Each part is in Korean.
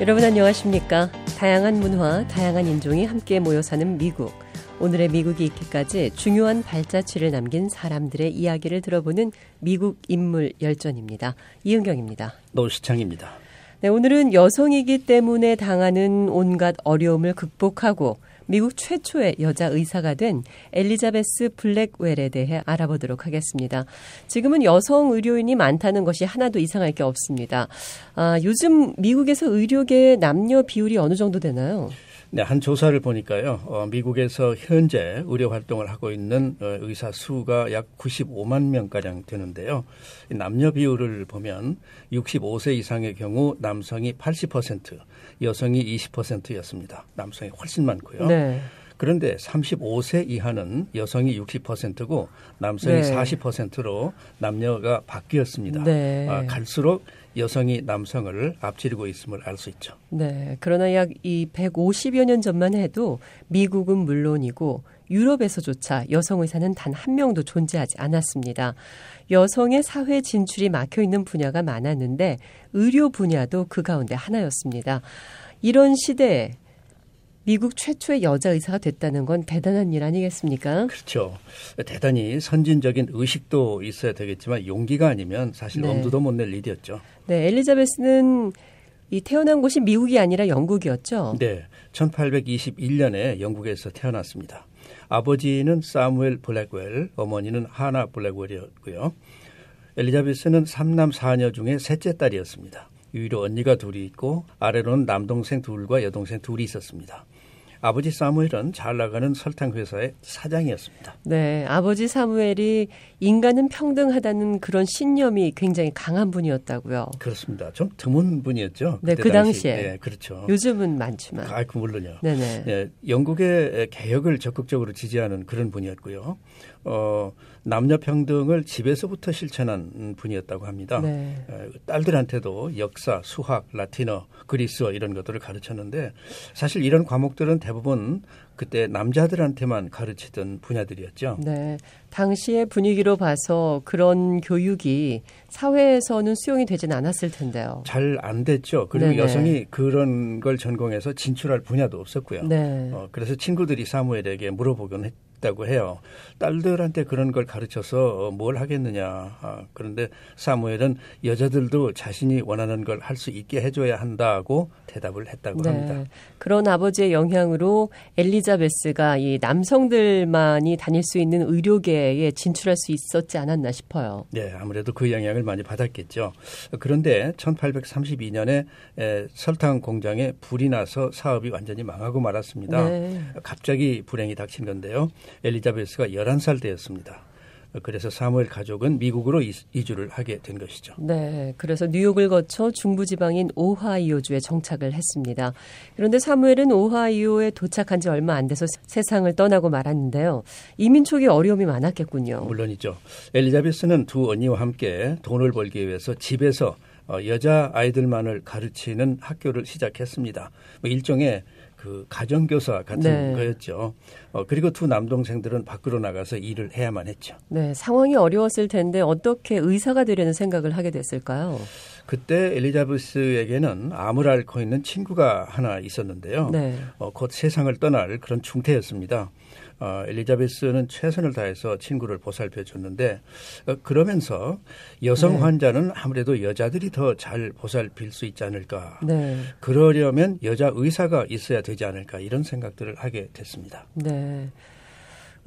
여러분 안녕하십니까? 다양한 문화, 다양한 인종이 함께 모여 사는 미국. 오늘의 미국이 있기까지 중요한 발자취를 남긴 사람들의 이야기를 들어보는 미국 인물 열전입니다. 이은경입니다. 노시창입니다. 네, 오늘은 여성이기 때문에 당하는 온갖 어려움을 극복하고 미국 최초의 여자 의사가 된 엘리자베스 블랙웰에 대해 알아보도록 하겠습니다. 지금은 여성 의료인이 많다는 것이 하나도 이상할 게 없습니다. 아, 요즘 미국에서 의료계의 남녀 비율이 어느 정도 되나요? 네, 한 조사를 보니까요. 어, 미국에서 현재 의료 활동을 하고 있는 어, 의사 수가 약 95만 명가량 되는데요. 남녀 비율을 보면 65세 이상의 경우 남성이 80%, 여성이 20%였습니다. 남성이 훨씬 많고요. 네. 그런데 35세 이하는 여성이 60%고 남성이 네. 40%로 남녀가 바뀌었습니다. 네. 아, 갈수록 여성이 남성을 앞지르고 있음을 알 수 있죠. 네. 그러나 약 이 150여 년 전만 해도 미국은 물론이고 유럽에서조차 여성 의사는 단 한 명도 존재하지 않았습니다. 여성의 사회 진출이 막혀 있는 분야가 많았는데 의료 분야도 그 가운데 하나였습니다. 이런 시대에 미국 최초의 여자 의사가 됐다는 건 대단한 일 아니겠습니까? 그렇죠. 대단히 선진적인 의식도 있어야 되겠지만 용기가 아니면 사실 네. 엄두도 못 낼 일이었죠. 네, 엘리자베스는 이 태어난 곳이 미국이 아니라 영국이었죠. 네, 1821년에 영국에서 태어났습니다. 아버지는 사무엘 블랙웰, 어머니는 하나 블랙웰이었고요. 엘리자베스는 3남 4녀 중에 셋째 딸이었습니다. 위로 언니가 둘이 있고 아래로는 남동생 둘과 여동생 둘이 있었습니다. 아버지 사무엘은 잘 나가는 설탕 회사의 사장이었습니다. 네, 아버지 사무엘이 인간은 평등하다는 그런 신념이 굉장히 강한 분이었다고요. 그렇습니다. 좀 드문 분이었죠. 네, 그 당시. 당시에. 네, 그렇죠. 요즘은 많지만. 아, 그 물론요. 네네. 네, 영국의 개혁을 적극적으로 지지하는 그런 분이었고요. 어, 남녀 평등을 집에서부터 실천한 분이었다고 합니다. 네. 딸들한테도 역사, 수학, 라틴어, 그리스어 이런 것들을 가르쳤는데 사실 이런 과목들은 대부분 그때 남자들한테만 가르치던 분야들이었죠. 네. 당시의 분위기로 봐서 그런 교육이 사회에서는 수용이 되진 않았을 텐데요. 잘 안 됐죠. 그리고 네네. 여성이 그런 걸 전공해서 진출할 분야도 없었고요. 네. 어, 그래서 친구들이 사무엘에게 물어보곤 했, 있다고 해요. 딸들한테 그런 걸 가르쳐서 어, 뭘 하겠느냐. 아, 그런데 사무엘은 여자들도 자신이 원하는 걸 할 수 있게 해줘야 한다고 대답을 했다고 네. 합니다. 그런 아버지의 영향으로 엘리자베스가 이 남성들만이 다닐 수 있는 의료계에 진출할 수 있었지 않았나 싶어요. 네, 아무래도 그 영향을 많이 받았겠죠. 그런데 1832년에 설탕 공장에 불이 나서 사업이 완전히 망하고 말았습니다. 네. 갑자기 불행이 닥친 건데요. 엘리자베스가 11살 때였습니다. 그래서 사무엘 가족은 미국으로 이주를 하게 된 것이죠. 네. 그래서 뉴욕을 거쳐 중부지방인 오하이오주에 정착을 했습니다. 그런데 사무엘은 오하이오에 도착한 지 얼마 안 돼서 세상을 떠나고 말았는데요. 이민 초기 어려움이 많았겠군요. 물론이죠. 엘리자베스는 두 언니와 함께 돈을 벌기 위해서 집에서 어, 여자 아이들만을 가르치는 학교를 시작했습니다. 뭐 일종의 그 가정교사 같은 네. 거였죠. 어, 그리고 두 남동생들은 밖으로 나가서 일을 해야만 했죠. 네, 상황이 어려웠을 텐데 어떻게 의사가 되려는 생각을 하게 됐을까요? 그때 엘리자베스에게는 암을 앓고 있는 친구가 하나 있었는데요. 네. 어, 곧 세상을 떠날 그런 중태였습니다. 어, 엘리자베스는 최선을 다해서 친구를 보살펴 줬는데 어, 그러면서 여성 네. 환자는 아무래도 여자들이 더 잘 보살필 수 있지 않을까. 네. 그러려면 여자 의사가 있어야 되지 않을까 이런 생각들을 하게 됐습니다. 네.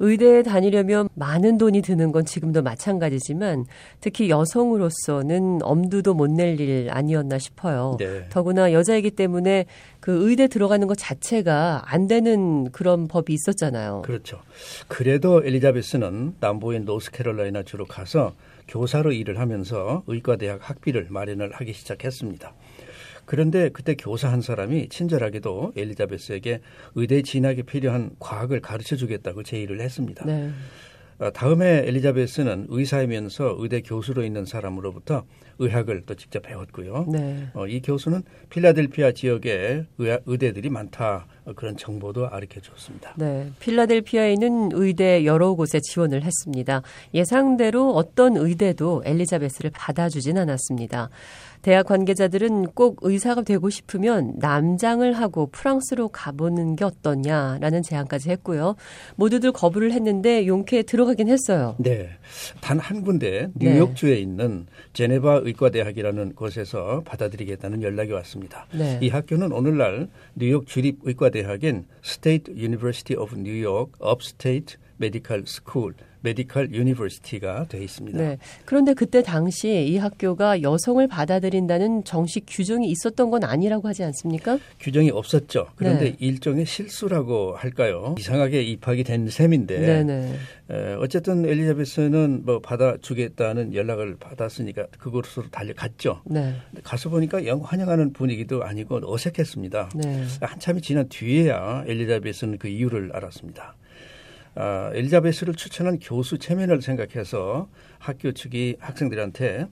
의대에 다니려면 많은 돈이 드는 건 지금도 마찬가지지만 특히 여성으로서는 엄두도 못 낼 일 아니었나 싶어요. 네. 더구나 여자이기 때문에 그 의대 들어가는 것 자체가 안 되는 그런 법이 있었잖아요. 그렇죠. 그래도 엘리자베스는 남부인 노스캐롤라이나 주로 가서 교사로 일을 하면서 의과대학 학비를 마련을 하기 시작했습니다. 그런데 그때 교사 한 사람이 친절하게도 엘리자베스에게 의대 진학에 필요한 과학을 가르쳐 주겠다고 제의를 했습니다. 네. 어, 다음에 엘리자베스는 의사이면서 의대 교수로 있는 사람으로부터 의학을 또 직접 배웠고요. 네. 어, 이 교수는 필라델피아 지역에 의대들이 많다. 그런 정보도 알게 줬습니다. 네, 필라델피아에 있는 의대 여러 곳에 지원을 했습니다. 예상대로 어떤 의대도 엘리자베스를 받아주진 않았습니다. 대학 관계자들은 꼭 의사가 되고 싶으면 남장을 하고 프랑스로 가보는 게 어떠냐라는 제안까지 했고요. 모두들 거부를 했는데 용케 들어가긴 했어요. 네. 단 한 군데 뉴욕주에 네. 있는 제네바 의과대학이라는 곳에서 받아들이겠다는 연락이 왔습니다. 네. 이 학교는 오늘날 뉴욕 주립 의과대학인 State University Medical University가 돼 있습니다. 네. 그런데 그때 당시 이 학교가 여성을 받아들인다는 정식 규정이 있었던 건 아니라고 하지 않습니까? 규정이 없었죠. 그런데 네. 일종의 실수라고 할까요? 이상하게 입학이 된 셈인데 네네. 에, 어쨌든 엘리자베스는 뭐 받아주겠다는 연락을 받았으니까 그곳으로 달려갔죠. 네. 가서 보니까 영 환영하는 분위기도 아니고 어색했습니다. 네. 한참이 지난 뒤에야 엘리자베스는 그 이유를 알았습니다. 어, 엘리자베스를 추천한 교수 체면을 생각해서 학교 측이 학생들한테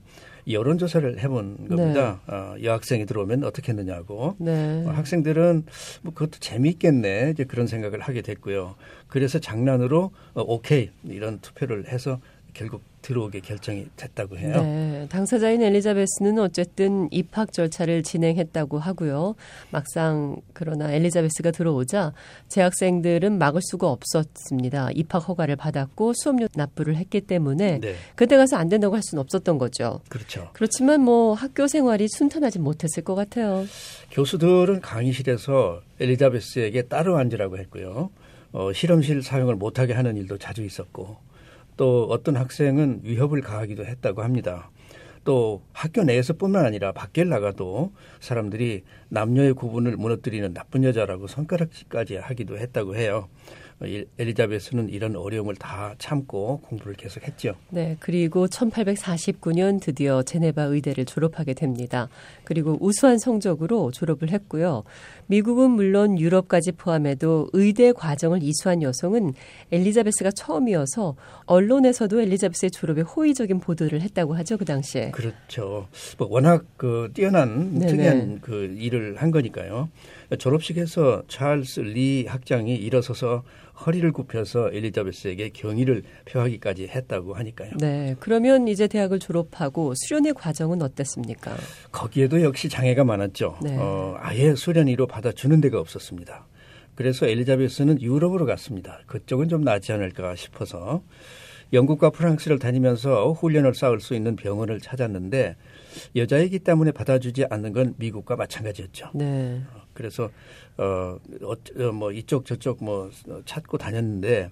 여론조사를 해본 겁니다. 네. 어, 여학생이 들어오면 어떻게 했느냐고. 네. 어, 학생들은 뭐 그것도 재미있겠네. 이제 그런 생각을 하게 됐고요. 그래서 장난으로 어, 오케이 이런 투표를 해서 결국 들어오게 결정이 됐다고 해요. 네, 당사자인 엘리자베스는 어쨌든 입학 절차를 진행했다고 하고요. 막상 그러나 엘리자베스가 들어오자 재학생들은 막을 수가 없었습니다. 입학 허가를 받았고 수업료 납부를 했기 때문에 네. 그때 가서 안 된다고 할 수는 없었던 거죠. 그렇죠. 그렇지만 뭐 학교 생활이 순탄하지 못했을 것 같아요. 교수들은 강의실에서 엘리자베스에게 따로 앉으라고 했고요. 어, 실험실 사용을 못하게 하는 일도 자주 있었고 또 어떤 학생은 위협을 가하기도 했다고 합니다. 또 학교 내에서뿐만 아니라 밖에 나가도 사람들이 남녀의 구분을 무너뜨리는 나쁜 여자라고 손가락질까지 하기도 했다고 해요. 엘리자베스는 이런 어려움을 다 참고 공부를 계속했죠. 네, 그리고 1849년 드디어 제네바 의대를 졸업하게 됩니다. 그리고 우수한 성적으로 졸업을 했고요. 미국은 물론 유럽까지 포함해도 의대 과정을 이수한 여성은 엘리자베스가 처음이어서 언론에서도 엘리자베스의 졸업에 호의적인 보도를 했다고 하죠 그 당시에. 그렇죠. 뭐 워낙 그 뛰어난 네네. 특이한 그 일을 한 거니까요. 졸업식에서 찰스 리 학장이 일어서서 허리를 굽혀서 엘리자베스에게 경의를 표하기까지 했다고 하니까요. 네. 그러면 이제 대학을 졸업하고 수련의 과정은 어땠습니까? 거기에도 역시 장애가 많았죠. 네. 어, 아예 수련의로 받아주는 데가 없었습니다. 그래서 엘리자베스는 유럽으로 갔습니다. 그쪽은 좀 낫지 않을까 싶어서 영국과 프랑스를 다니면서 훈련을 쌓을 수 있는 병원을 찾았는데 여자이기 때문에 받아주지 않는 건 미국과 마찬가지였죠. 네. 그래서 어, 어, 뭐 이쪽 저쪽 뭐 찾고 다녔는데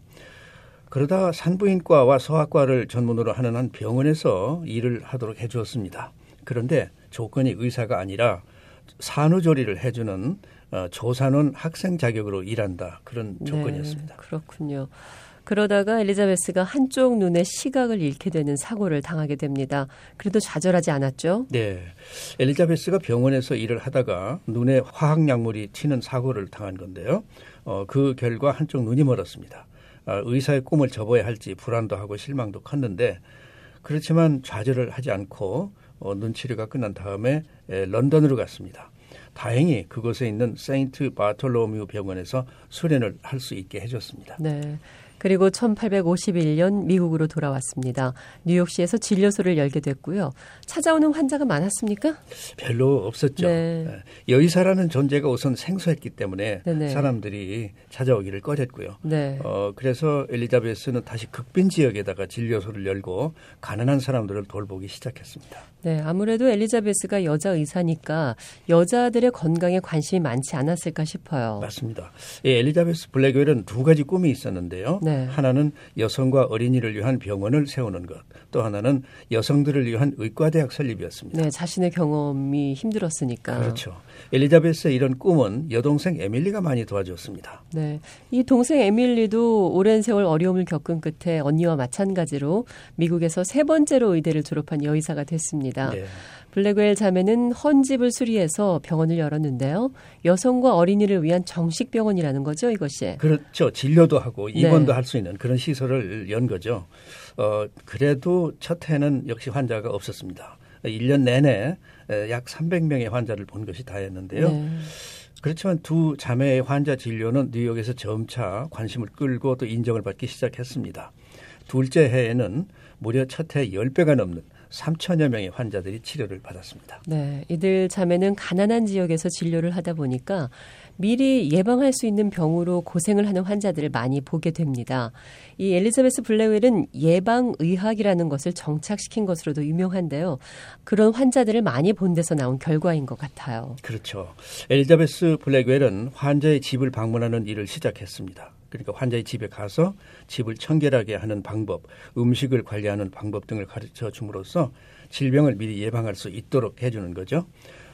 그러다 산부인과와 소아과를 전문으로 하는 한 병원에서 일을 하도록 해주었습니다. 그런데 조건이 의사가 아니라 산후조리를 해주는 어, 조산원 학생 자격으로 일한다 그런 네, 조건이었습니다. 네, 그렇군요. 그러다가 엘리자베스가 한쪽 눈의 시각을 잃게 되는 사고를 당하게 됩니다. 그래도 좌절하지 않았죠? 네. 엘리자베스가 병원에서 일을 하다가 눈에 화학약물이 튀는 사고를 당한 건데요. 어, 그 결과 한쪽 눈이 멀었습니다. 어, 의사의 꿈을 접어야 할지 불안도 하고 실망도 컸는데 그렇지만 좌절을 하지 않고 어, 눈 치료가 끝난 다음에 에, 런던으로 갔습니다. 다행히 그곳에 있는 세인트 바톨로뮤 병원에서 수련을 할 수 있게 해줬습니다. 네. 그리고 1851년 미국으로 돌아왔습니다. 뉴욕시에서 진료소를 열게 됐고요. 찾아오는 환자가 많았습니까? 별로 없었죠. 네. 네. 여의사라는 존재가 우선 생소했기 때문에 네네. 사람들이 찾아오기를 꺼렸고요. 네. 어, 그래서 엘리자베스는 다시 극빈 지역에다가 진료소를 열고 가난한 사람들을 돌보기 시작했습니다. 네, 아무래도 엘리자베스가 여자 의사니까 여자들의 건강에 관심이 많지 않았을까 싶어요. 맞습니다. 예, 엘리자베스 블랙웰은 두 가지 꿈이 있었는데요. 네. 하나는 여성과 어린이를 위한 병원을 세우는 것, 또 하나는 여성들을 위한 의과대학 설립이었습니다. 네, 자신의 경험이 힘들었으니까. 그렇죠. 엘리자베스의 이런 꿈은 여동생 에밀리가 많이 도와줬습니다. 네, 이 동생 에밀리도 오랜 세월 어려움을 겪은 끝에 언니와 마찬가지로 미국에서 세 번째로 의대를 졸업한 여의사가 됐습니다. 네. 블랙웰 자매는 헌집을 수리해서 병원을 열었는데요. 여성과 어린이를 위한 정식 병원이라는 거죠, 이것이. 그렇죠. 진료도 하고 입원도 네. 할수 있는 그런 시설을 연 거죠. 어, 그래도 첫 해는 역시 환자가 없었습니다. 1년 내내 약 300명의 환자를 본 것이 다였는데요. 네. 그렇지만 두 자매의 환자 진료는 뉴욕에서 점차 관심을 끌고 또 인정을 받기 시작했습니다. 둘째 해에는 무려 첫 해 10배가 넘는 3천여 명의 환자들이 치료를 받았습니다. 네, 이들 자매는 가난한 지역에서 진료를 하다 보니까 미리 예방할 수 있는 병으로 고생을 하는 환자들을 많이 보게 됩니다. 이 엘리자베스 블랙웰은 예방의학이라는 것을 정착시킨 것으로도 유명한데요. 그런 환자들을 많이 본 데서 나온 결과인 것 같아요. 그렇죠. 엘리자베스 블랙웰은 환자의 집을 방문하는 일을 시작했습니다. 그러니까 환자의 집에 가서 집을 청결하게 하는 방법, 음식을 관리하는 방법 등을 가르쳐 줌으로써 질병을 미리 예방할 수 있도록 해주는 거죠.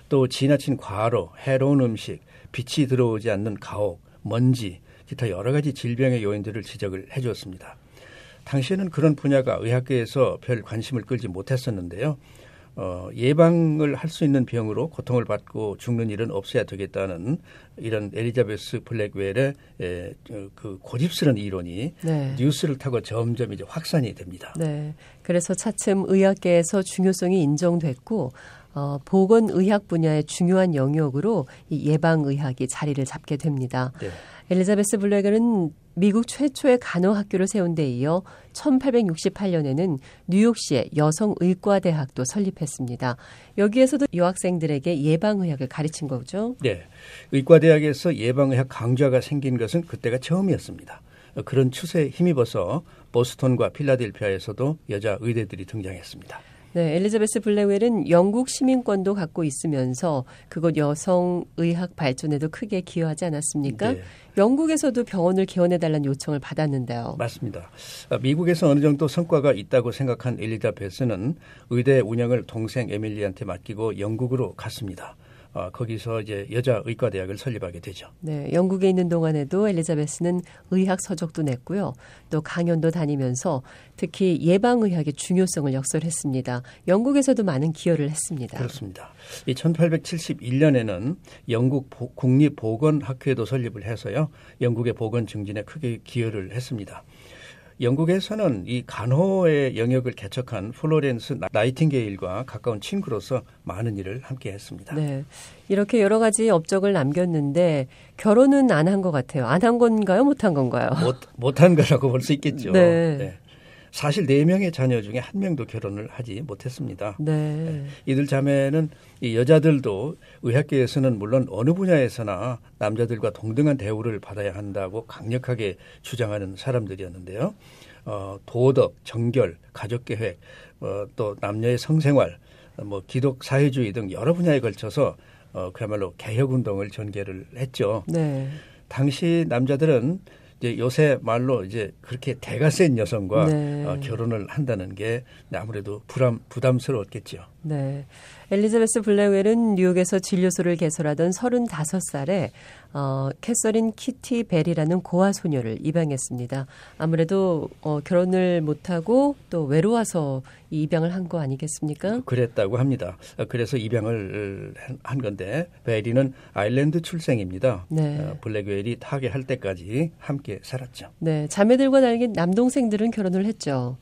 또 지나친 과로, 해로운 음식, 빛이 들어오지 않는 가옥, 먼지, 기타 여러 가지 질병의 요인들을 지적을 해주었습니다. 당시에는 그런 분야가 의학계에서 별 관심을 끌지 못했었는데요. 어, 예방을 할 수 있는 병으로 고통을 받고 죽는 일은 없어야 되겠다는 이런 에리자베스 블랙웰의 에, 그 고집스러운 이론이 네. 뉴스를 타고 점점 이제 확산이 됩니다. 네. 그래서 차츰 의학계에서 중요성이 인정됐고 어, 보건의학 분야의 중요한 영역으로 이 예방의학이 자리를 잡게 됩니다. 네. 엘리자베스 블랙은 미국 최초의 간호학교를 세운 데 이어 1868년에는 뉴욕시의 여성의과대학도 설립했습니다. 여기에서도 여학생들에게 예방의학을 가르친 거죠. 네. 의과대학에서 예방의학 강좌가 생긴 것은 그때가 처음이었습니다. 그런 추세에 힘입어서 보스턴과 필라델피아에서도 여자 의대들이 등장했습니다. 네, 엘리자베스 블랙웰은 영국 시민권도 갖고 있으면서 그곳 여성 의학 발전에도 크게 기여하지 않았습니까? 네. 영국에서도 병원을 개원해달라는 요청을 받았는데요. 맞습니다. 아, 미국에서 어느 정도 성과가 있다고 생각한 엘리자베스는 의대 운영을 동생 에밀리한테 맡기고 영국으로 갔습니다. 어, 거기서 이제 여자 의과 대학을 설립하게 되죠. 네, 영국에 있는 동안에도 엘리자베스는 의학 서적도 냈고요. 또 강연도 다니면서 특히 예방 의학의 중요성을 역설했습니다. 영국에서도 많은 기여를 했습니다. 그렇습니다. 이 1871년에는 영국 국립 보건학회도 설립을 해서요. 영국의 보건 증진에 크게 기여를 했습니다. 영국에서는 이 간호의 영역을 개척한 플로렌스 나이팅게일과 가까운 친구로서 많은 일을 함께 했습니다. 네. 이렇게 여러 가지 업적을 남겼는데 결혼은 안 한 것 같아요. 안 한 건가요? 못 한 건가요? 못, 못한 거라고 볼 수 있겠죠. 네. 네. 사실 네 명의 자녀 중에 한 명도 결혼을 하지 못했습니다. 네. 네. 이들 자매는 이 여자들도 의학계에서는 물론 어느 분야에서나 남자들과 동등한 대우를 받아야 한다고 강력하게 주장하는 사람들이었는데요. 어, 도덕, 정결, 가족 계획, 어, 또 남녀의 성생활, 뭐 기독 사회주의 등 여러 분야에 걸쳐서 어, 그야말로 개혁 운동을 전개를 했죠. 네. 당시 남자들은 이제 요새 말로 이제 그렇게 대가 센 여성과 네. 어, 결혼을 한다는 게 아무래도 부담 부담스러웠겠죠. 네. 엘리자베스 블랙웰은 뉴욕에서 진료소를 개설하던 35살에 어, 캐서린 키티 벨이라는 고아 소녀를 입양했습니다. 아무래도 어, 결혼을 못하고 또 외로워서 이 입양을 한 거 아니겠습니까? 그랬다고 합니다. 그래서 입양을 한 건데 벨이는 아일랜드 출생입니다. 네. 어, 블랙웰이 타계할 때까지 함께 살았죠. 네, 자매들과 달리 남동생들은 결혼을 했죠.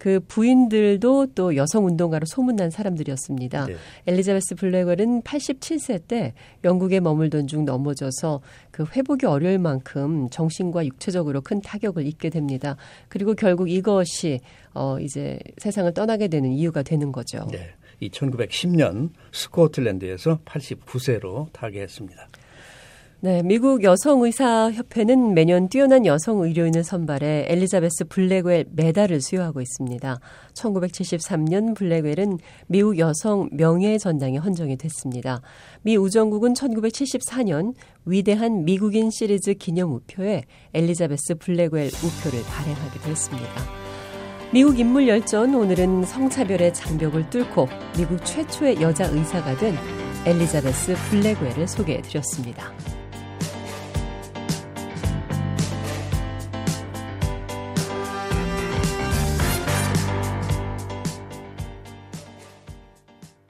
그 부인들도 또 여성 운동가로 소문난 사람들이었습니다. 네. 엘리자베스 블랙웰은 87세 때 영국에 머물던 중 넘어져서 그 회복이 어려울 만큼 정신과 육체적으로 큰 타격을 입게 됩니다. 그리고 결국 이것이 어 이제 세상을 떠나게 되는 이유가 되는 거죠. 네. 이 1910년 스코틀랜드에서 89세로 타계했습니다. 네, 미국 여성의사협회는 매년 뛰어난 여성 의료인을 선발해 엘리자베스 블랙웰 메달을 수여하고 있습니다. 1973년 블랙웰은 미국 여성 명예 전당에 헌정이 됐습니다. 미 우정국은 1974년 위대한 미국인 시리즈 기념 우표에 엘리자베스 블랙웰 우표를 발행하게 됐습니다. 미국 인물 열전 오늘은 성차별의 장벽을 뚫고 미국 최초의 여자 의사가 된 엘리자베스 블랙웰을 소개해 드렸습니다.